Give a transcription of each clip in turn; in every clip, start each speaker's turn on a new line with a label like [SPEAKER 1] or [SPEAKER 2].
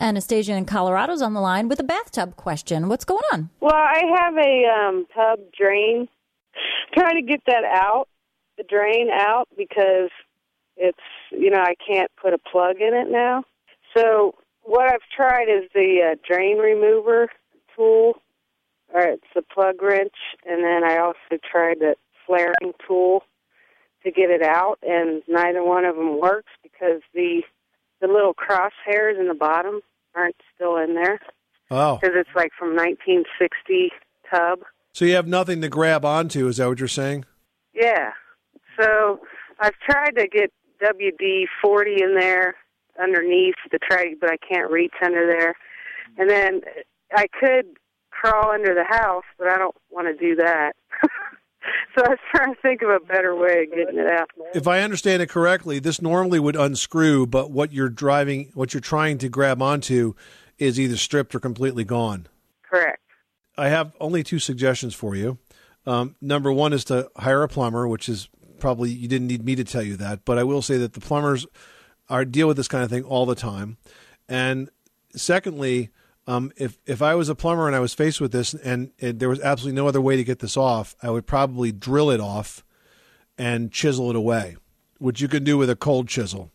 [SPEAKER 1] Anastasia in Colorado's on the line with a bathtub question. What's going on?
[SPEAKER 2] Well, I have a um, tub drain. Trying to get that out, the drain out, because it's, you know, I can't put a plug in it now. So what I've tried is the uh, drain remover tool, or it's the plug wrench, and then I also tried the flaring tool to get it out, and neither one of them works because the the little crosshairs in the bottom aren't still in there
[SPEAKER 3] Oh,
[SPEAKER 2] because it's like from 1960 tub.
[SPEAKER 3] so you have nothing to grab onto? Is that what you're saying?
[SPEAKER 2] Yeah. So I've tried to get WD 40 in there underneath the try, but I can't reach under there. And then I could crawl under the house, but I don't want to do that. so I was trying to think of a better way of getting it out.
[SPEAKER 3] If I understand it correctly, this normally would unscrew, but what you're driving, what you're trying to grab onto, is either stripped or completely gone.
[SPEAKER 2] Correct.
[SPEAKER 3] I have only two suggestions for you. Um, number one is to hire a plumber, which is probably you didn't need me to tell you that, but I will say that the plumbers are deal with this kind of thing all the time. And secondly, um, if if I was a plumber and I was faced with this and, and there was absolutely no other way to get this off, I would probably drill it off and chisel it away, which you can do with a cold chisel.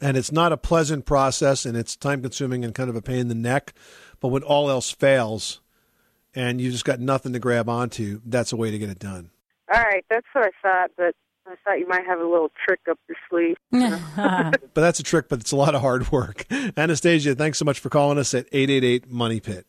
[SPEAKER 3] And it's not a pleasant process and it's time consuming and kind of a pain in the neck. But when all else fails and you just got nothing to grab onto, that's a way to get it done.
[SPEAKER 2] All right, that's what I thought, but I thought you might have a little trick up your sleeve.
[SPEAKER 3] But that's a trick, but it's a lot of hard work. Anastasia, thanks so much for calling us at 888 Money Pit.